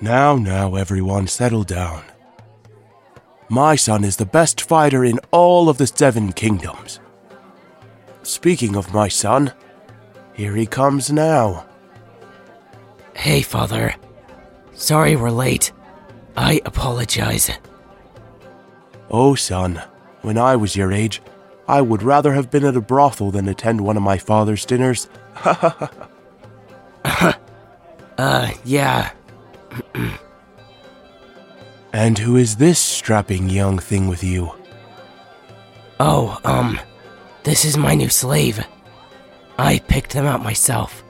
Now, now, everyone, settle down. My son is the best fighter in all of the Seven Kingdoms. Speaking of my son, here he comes now. Hey, Father. Sorry we're late. I apologize. Oh, son, when I was your age, I would rather have been at a brothel than attend one of my father's dinners. Uh, yeah. And who is this strapping young thing with you? Oh, um, this is my new slave. I picked them out myself.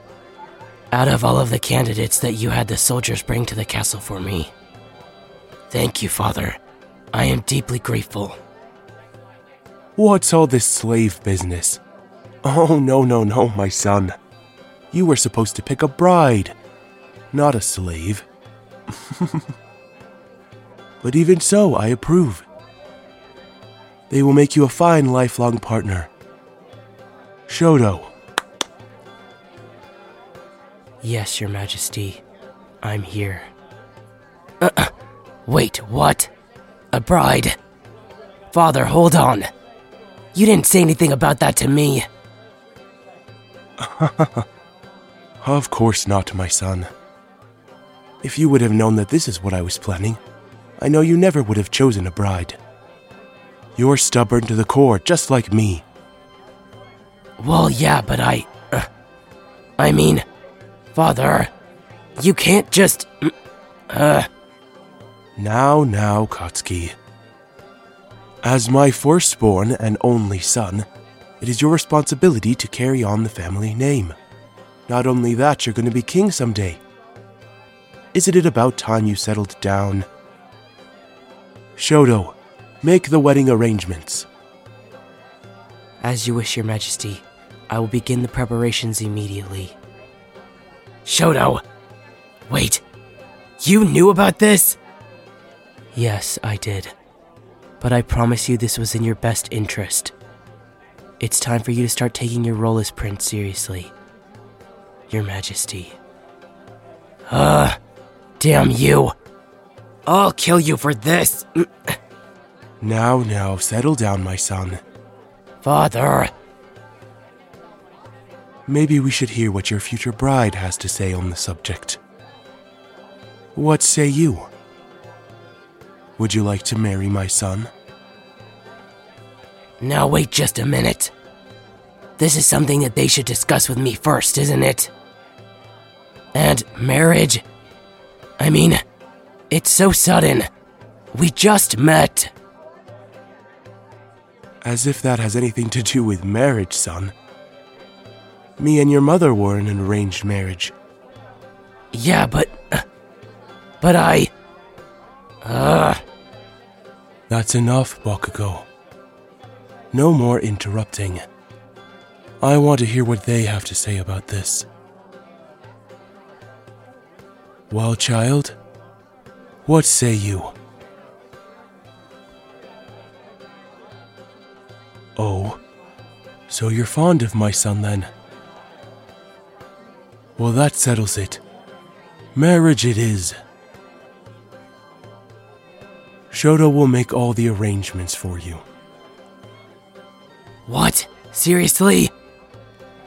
Out of all of the candidates that you had the soldiers bring to the castle for me. Thank you, Father. I am deeply grateful. What's all this slave business? Oh, no, no, no, my son. You were supposed to pick a bride, not a slave. but even so, I approve. They will make you a fine lifelong partner. Shoto. Yes, Your Majesty. I'm here. Uh, wait, what? A bride? Father, hold on. You didn't say anything about that to me. of course not, my son. If you would have known that this is what I was planning, I know you never would have chosen a bride. You're stubborn to the core, just like me. Well, yeah, but I. Uh, I mean, Father, you can't just. Uh. Now, now, Katsuki. As my firstborn and only son, it is your responsibility to carry on the family name. Not only that, you're going to be king someday. Isn't it about time you settled down? Shoto, make the wedding arrangements. As you wish, Your Majesty. I will begin the preparations immediately. Shoto! Wait, you knew about this? Yes, I did. But I promise you this was in your best interest. It's time for you to start taking your role as Prince seriously. Your Majesty. Ugh. Damn you. I'll kill you for this. Now, now, settle down, my son. Father. Maybe we should hear what your future bride has to say on the subject. What say you? Would you like to marry my son? Now, wait just a minute. This is something that they should discuss with me first, isn't it? And marriage? I mean, it's so sudden. We just met. As if that has anything to do with marriage, son. Me and your mother were in an arranged marriage. Yeah, but. But I. Uh. That's enough, Bakugo. No more interrupting. I want to hear what they have to say about this. Well, child, what say you? Oh, so you're fond of my son then? Well, that settles it. Marriage it is. Shoto will make all the arrangements for you. What? Seriously?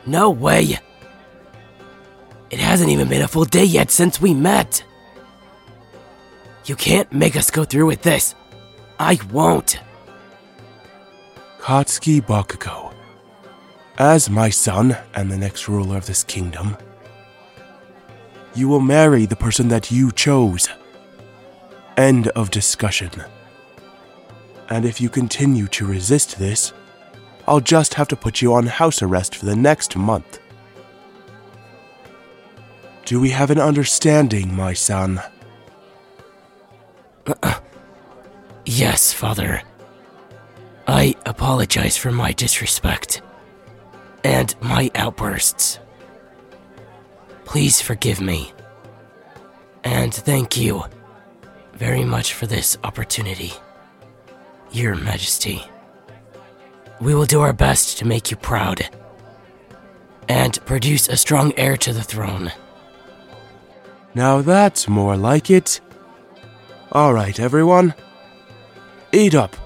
No way. It hasn't even been a full day yet since we met. You can't make us go through with this. I won't. Katsuki Bakugo. As my son and the next ruler of this kingdom, you will marry the person that you chose. End of discussion. And if you continue to resist this, I'll just have to put you on house arrest for the next month. Do we have an understanding, my son? Yes, Father. I apologize for my disrespect and my outbursts. Please forgive me. And thank you very much for this opportunity, Your Majesty. We will do our best to make you proud and produce a strong heir to the throne. Now that's more like it. Alright, everyone. Eat up.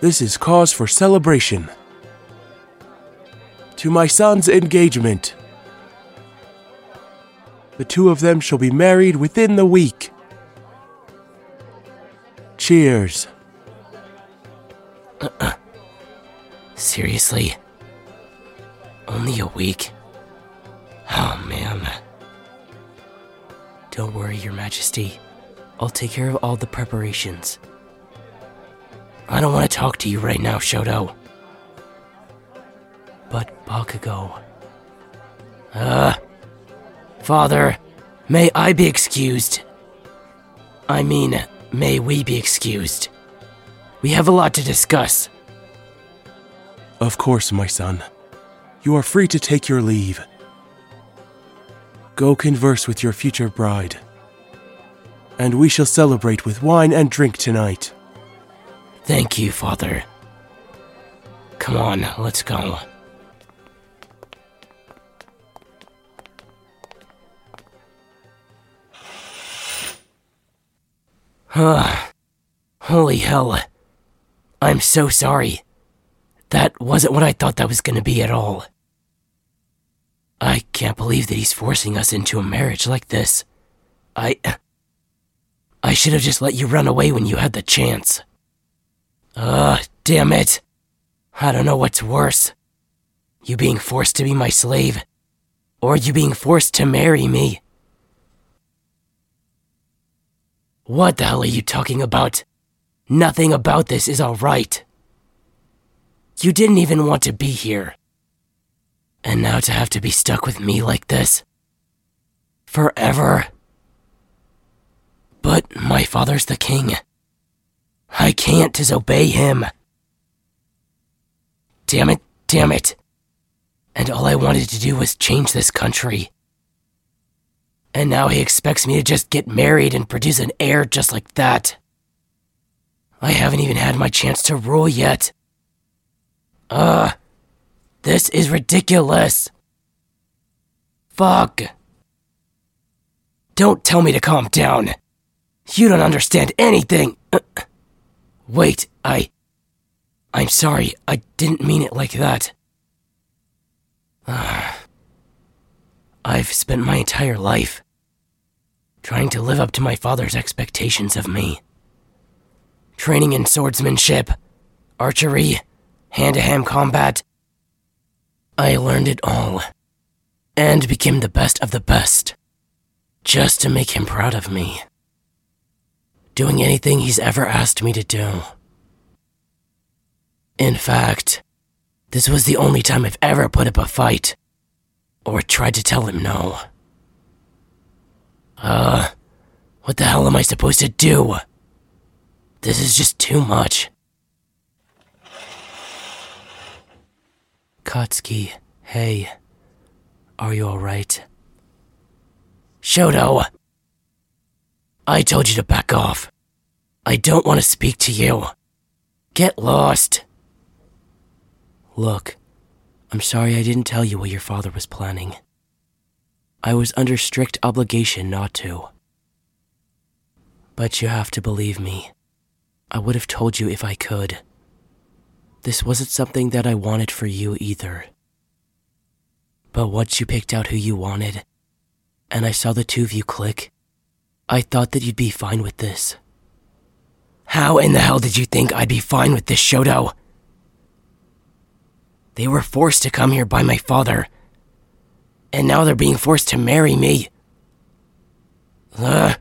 This is cause for celebration. To my son's engagement. The two of them shall be married within the week. Cheers. Seriously? Only a week? Oh man. Don't worry, Your Majesty. I'll take care of all the preparations. I don't want to talk to you right now, Shoto. But Bakugo. Uh. Father, may I be excused? I mean, may we be excused? We have a lot to discuss. Of course, my son. You are free to take your leave. Go converse with your future bride. And we shall celebrate with wine and drink tonight. Thank you, Father. Come on, let's go. Holy hell. I'm so sorry. That wasn't what I thought that was gonna be at all. I can't believe that he's forcing us into a marriage like this. I. I should have just let you run away when you had the chance. Ugh, damn it. I don't know what's worse. You being forced to be my slave, or you being forced to marry me. What the hell are you talking about? Nothing about this is alright. You didn't even want to be here. And now to have to be stuck with me like this? Forever? But my father's the king. I can't disobey him. Damn it, damn it. And all I wanted to do was change this country. And now he expects me to just get married and produce an heir just like that. I haven't even had my chance to rule yet. Ugh. This is ridiculous. Fuck. Don't tell me to calm down. You don't understand anything. Wait, I. I'm sorry, I didn't mean it like that. I've spent my entire life trying to live up to my father's expectations of me. Training in swordsmanship, archery, hand to hand combat. I learned it all and became the best of the best just to make him proud of me. Doing anything he's ever asked me to do. In fact, this was the only time I've ever put up a fight or tried to tell him no. Uh, what the hell am I supposed to do? This is just too much. Katsuki, hey. Are you alright? Shoto! I told you to back off. I don't want to speak to you. Get lost. Look, I'm sorry I didn't tell you what your father was planning. I was under strict obligation not to. But you have to believe me. I would have told you if I could. This wasn't something that I wanted for you either. But once you picked out who you wanted, and I saw the two of you click, I thought that you'd be fine with this. How in the hell did you think I'd be fine with this, Shoto? They were forced to come here by my father, and now they're being forced to marry me. Uh,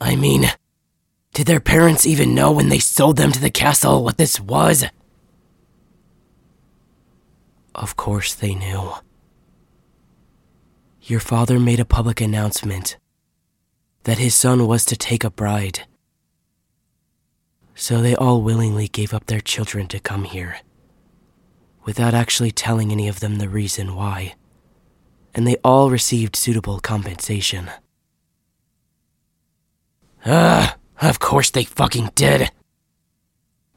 I mean, did their parents even know when they sold them to the castle what this was? Of course they knew. Your father made a public announcement that his son was to take a bride. So they all willingly gave up their children to come here, without actually telling any of them the reason why and they all received suitable compensation. Ah, of course they fucking did.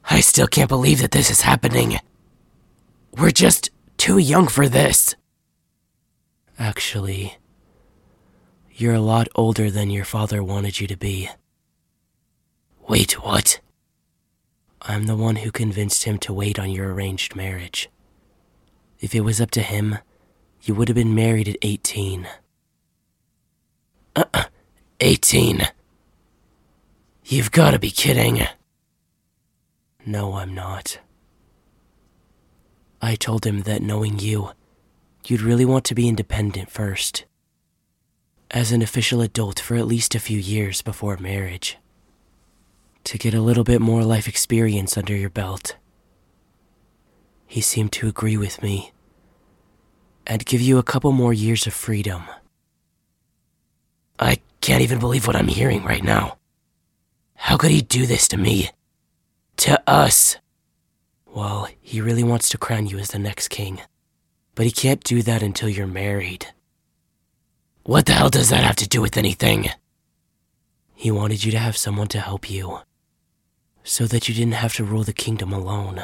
I still can't believe that this is happening. We're just too young for this. Actually, You're a lot older than your father wanted you to be. Wait, what? I'm the one who convinced him to wait on your arranged marriage. If it was up to him, you would have been married at 18. Uh uh 18. You've gotta be kidding. No, I'm not. I told him that knowing you, you'd really want to be independent first. As an official adult for at least a few years before marriage. To get a little bit more life experience under your belt. He seemed to agree with me and give you a couple more years of freedom. I can't even believe what I'm hearing right now. How could he do this to me? To us? Well, he really wants to crown you as the next king. But he can't do that until you're married. What the hell does that have to do with anything? He wanted you to have someone to help you. So that you didn't have to rule the kingdom alone.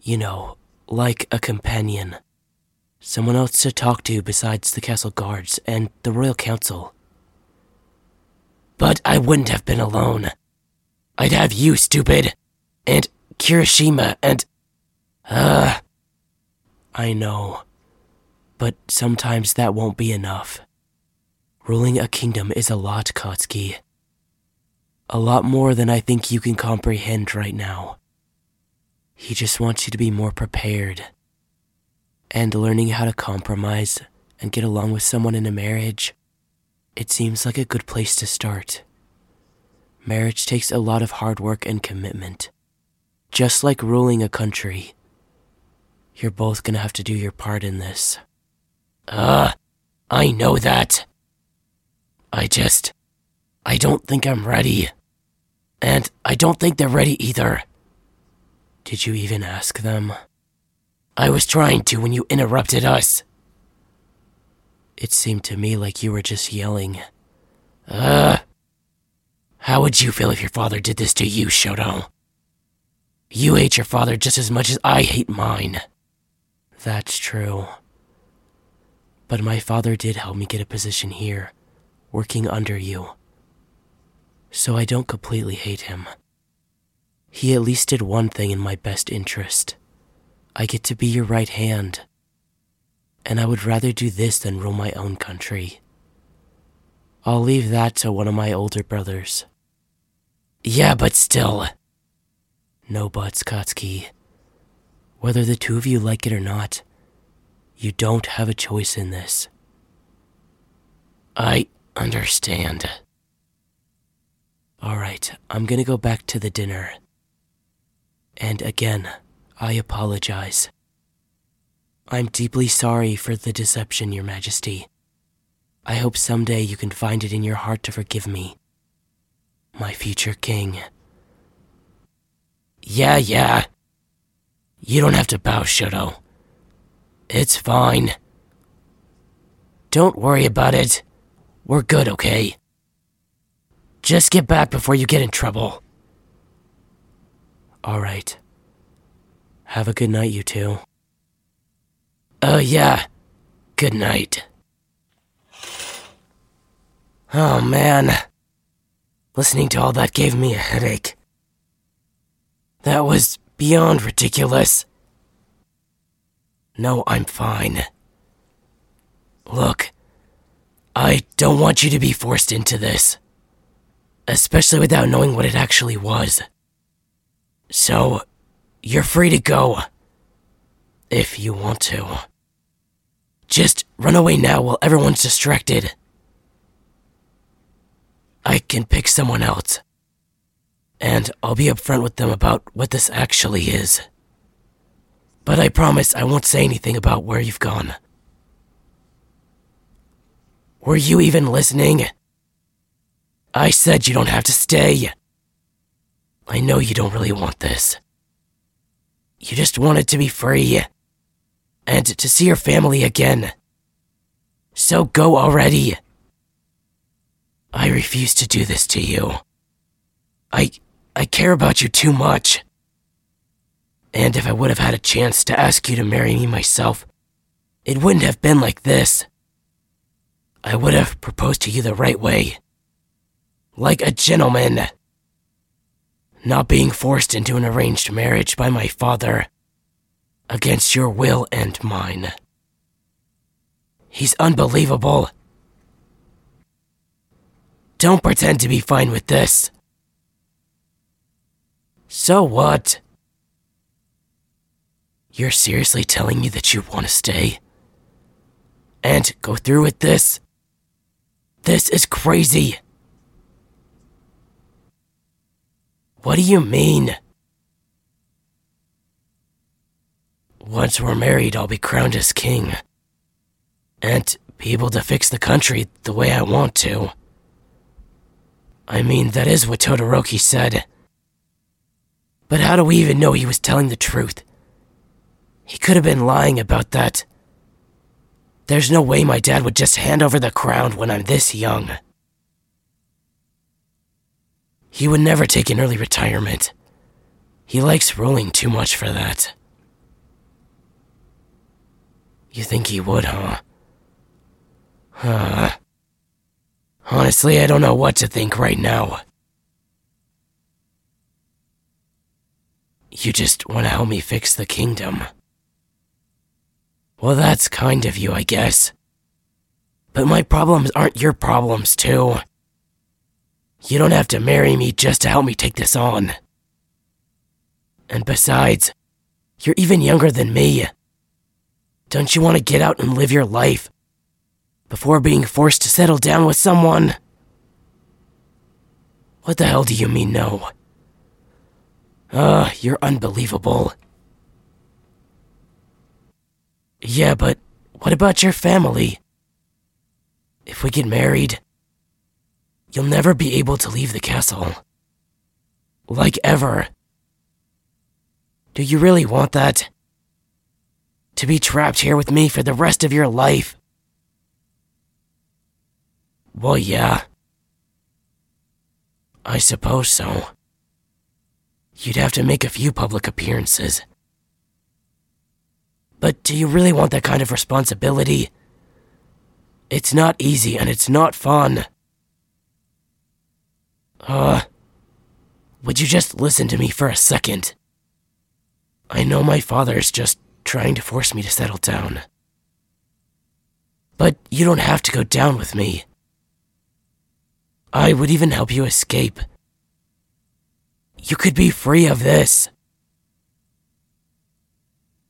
You know, like a companion. Someone else to talk to besides the castle guards and the royal council. But I wouldn't have been alone. I'd have you, stupid, and Kirishima, and. Uh. I know. But sometimes that won't be enough. Ruling a kingdom is a lot, Katsuki. A lot more than I think you can comprehend right now. He just wants you to be more prepared. And learning how to compromise and get along with someone in a marriage, it seems like a good place to start. Marriage takes a lot of hard work and commitment. Just like ruling a country. You're both gonna have to do your part in this. Uh, I know that. I just. I don't think I'm ready. And I don't think they're ready either. Did you even ask them? I was trying to when you interrupted us. It seemed to me like you were just yelling. Uh. How would you feel if your father did this to you, Shoto? You hate your father just as much as I hate mine. That's true. But my father did help me get a position here, working under you. So I don't completely hate him. He at least did one thing in my best interest. I get to be your right hand. And I would rather do this than rule my own country. I'll leave that to one of my older brothers. Yeah, but still. No buts, Katsuki. Whether the two of you like it or not, you don't have a choice in this. I understand. Alright, I'm gonna go back to the dinner. And again, I apologize. I'm deeply sorry for the deception, Your Majesty. I hope someday you can find it in your heart to forgive me. My future king. Yeah, yeah. You don't have to bow, Shoto. It's fine. Don't worry about it. We're good, okay? Just get back before you get in trouble. All right. Have a good night, you two. Oh, yeah. Good night. Oh, man. Listening to all that gave me a headache. That was beyond ridiculous. No, I'm fine. Look, I don't want you to be forced into this, especially without knowing what it actually was. So, you're free to go. If you want to. Just run away now while everyone's distracted. I can pick someone else. And I'll be upfront with them about what this actually is. But I promise I won't say anything about where you've gone. Were you even listening? I said you don't have to stay. I know you don't really want this. You just wanted to be free. And to see your family again. So go already. I refuse to do this to you. I. I care about you too much. And if I would have had a chance to ask you to marry me myself, it wouldn't have been like this. I would have proposed to you the right way. Like a gentleman. Not being forced into an arranged marriage by my father against your will and mine. He's unbelievable. Don't pretend to be fine with this. So what? You're seriously telling me that you want to stay? And go through with this? This is crazy. What do you mean? Once we're married, I'll be crowned as king. And be able to fix the country the way I want to. I mean, that is what Todoroki said. But how do we even know he was telling the truth? He could have been lying about that. There's no way my dad would just hand over the crown when I'm this young. He would never take an early retirement. He likes ruling too much for that. You think he would, huh? Huh. Honestly, I don't know what to think right now. You just want to help me fix the kingdom. Well, that's kind of you, I guess. But my problems aren't your problems, too. You don't have to marry me just to help me take this on. And besides, you're even younger than me. Don't you want to get out and live your life before being forced to settle down with someone? What the hell do you mean, no? Ah, you're unbelievable. Yeah, but what about your family? If we get married, you'll never be able to leave the castle. Like ever. Do you really want that? to be trapped here with me for the rest of your life. Well, yeah. I suppose so. You'd have to make a few public appearances. But do you really want that kind of responsibility? It's not easy and it's not fun. Uh, would you just listen to me for a second? I know my father's just trying to force me to settle down. But you don't have to go down with me. I would even help you escape. You could be free of this.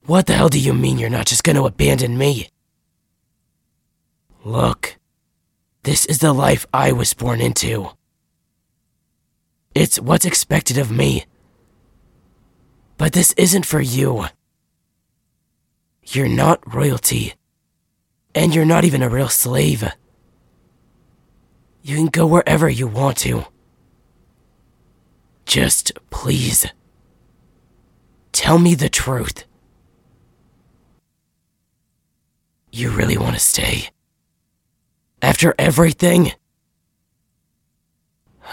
What the hell do you mean you're not just to abandon me? Look, this is the life I was born into. It's what's expected of me. But this isn't for you. You're not royalty. And you're not even a real slave. You can go wherever you want to. Just please. Tell me the truth. You really want to stay? After everything?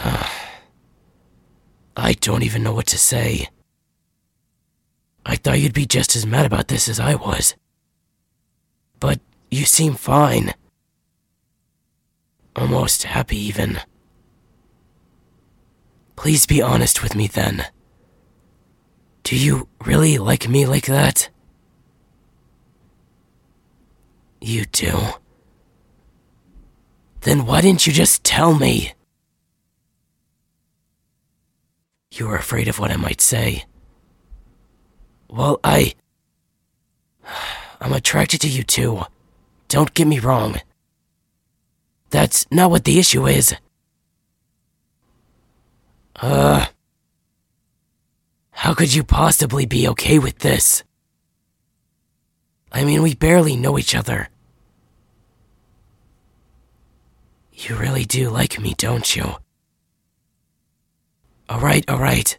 I don't even know what to say. I thought you'd be just as mad about this as I was. But you seem fine. Almost happy, even. Please be honest with me then. Do you really like me like that? You do. Then why didn't you just tell me? You were afraid of what I might say. Well, I. I'm attracted to you too. Don't get me wrong. That's not what the issue is. Uh. How could you possibly be okay with this? I mean, we barely know each other. You really do like me, don't you? Alright, alright.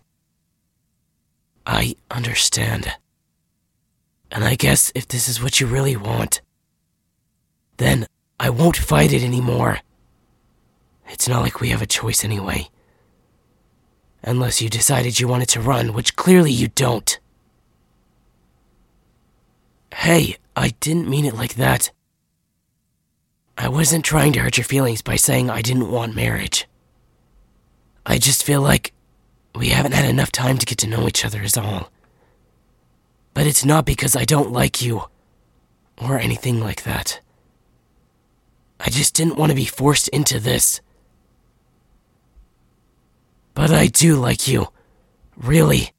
I understand. And I guess if this is what you really want, then I won't fight it anymore. It's not like we have a choice anyway. Unless you decided you wanted to run, which clearly you don't. Hey, I didn't mean it like that. I wasn't trying to hurt your feelings by saying I didn't want marriage. I just feel like we haven't had enough time to get to know each other, is all. But it's not because I don't like you or anything like that. I just didn't want to be forced into this. But I do like you. Really.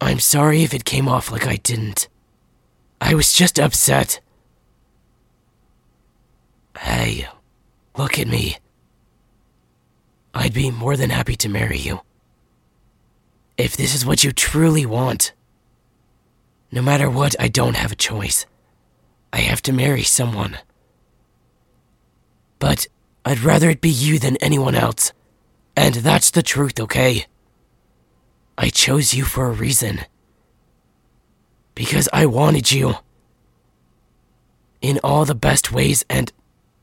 I'm sorry if it came off like I didn't. I was just upset. Hey, look at me. I'd be more than happy to marry you. If this is what you truly want. No matter what, I don't have a choice. I have to marry someone. But I'd rather it be you than anyone else. And that's the truth, okay? I chose you for a reason. Because I wanted you. In all the best ways and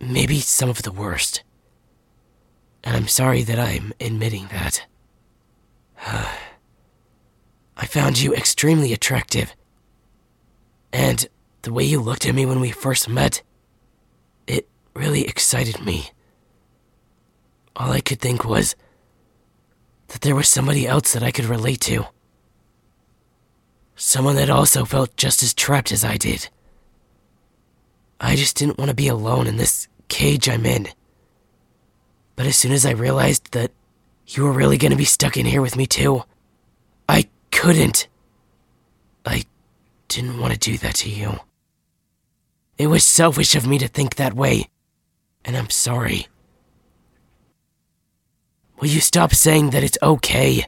maybe some of the worst. And I'm sorry that I'm admitting that. I found you extremely attractive. And the way you looked at me when we first met, it really excited me. All I could think was that there was somebody else that I could relate to. Someone that also felt just as trapped as I did. I just didn't want to be alone in this cage I'm in. But as soon as I realized that you were really to be stuck in here with me too, I couldn't. I didn't want to do that to you. It was selfish of me to think that way, and I'm sorry. Will you stop saying that it's okay?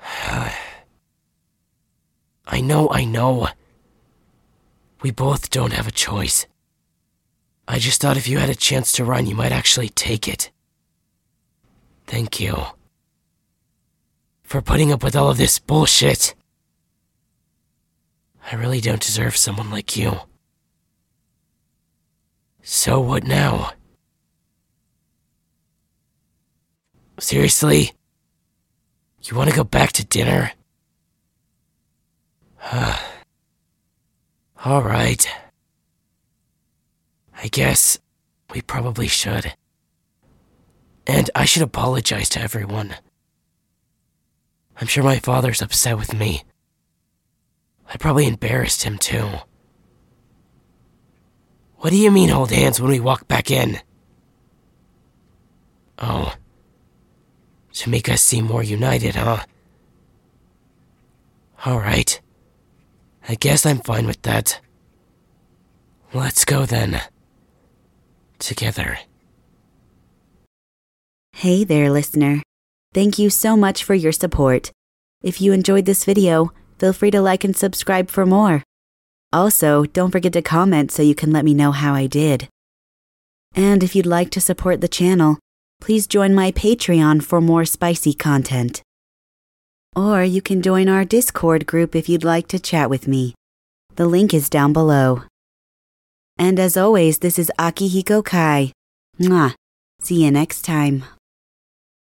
I know, I know. We both don't have a choice. I just thought if you had a chance to run, you might actually take it. Thank you. For putting up with all of this bullshit. I really don't deserve someone like you. So what now? Seriously? You want to go back to dinner? All right. I guess we probably should. And I should apologize to everyone. I'm sure my father's upset with me. I probably embarrassed him too. What do you mean hold hands when we walk back in? Oh. To make us seem more united, huh? Alright. I guess I'm fine with that. Let's go then. Together. Hey there, listener. Thank you so much for your support. If you enjoyed this video, feel free to like and subscribe for more. Also, don't forget to comment so you can let me know how I did. And if you'd like to support the channel, please join my Patreon for more spicy content. Or you can join our Discord group if you'd like to chat with me. The link is down below. And as always, this is Akihiko Kai. Mwah. See you next time.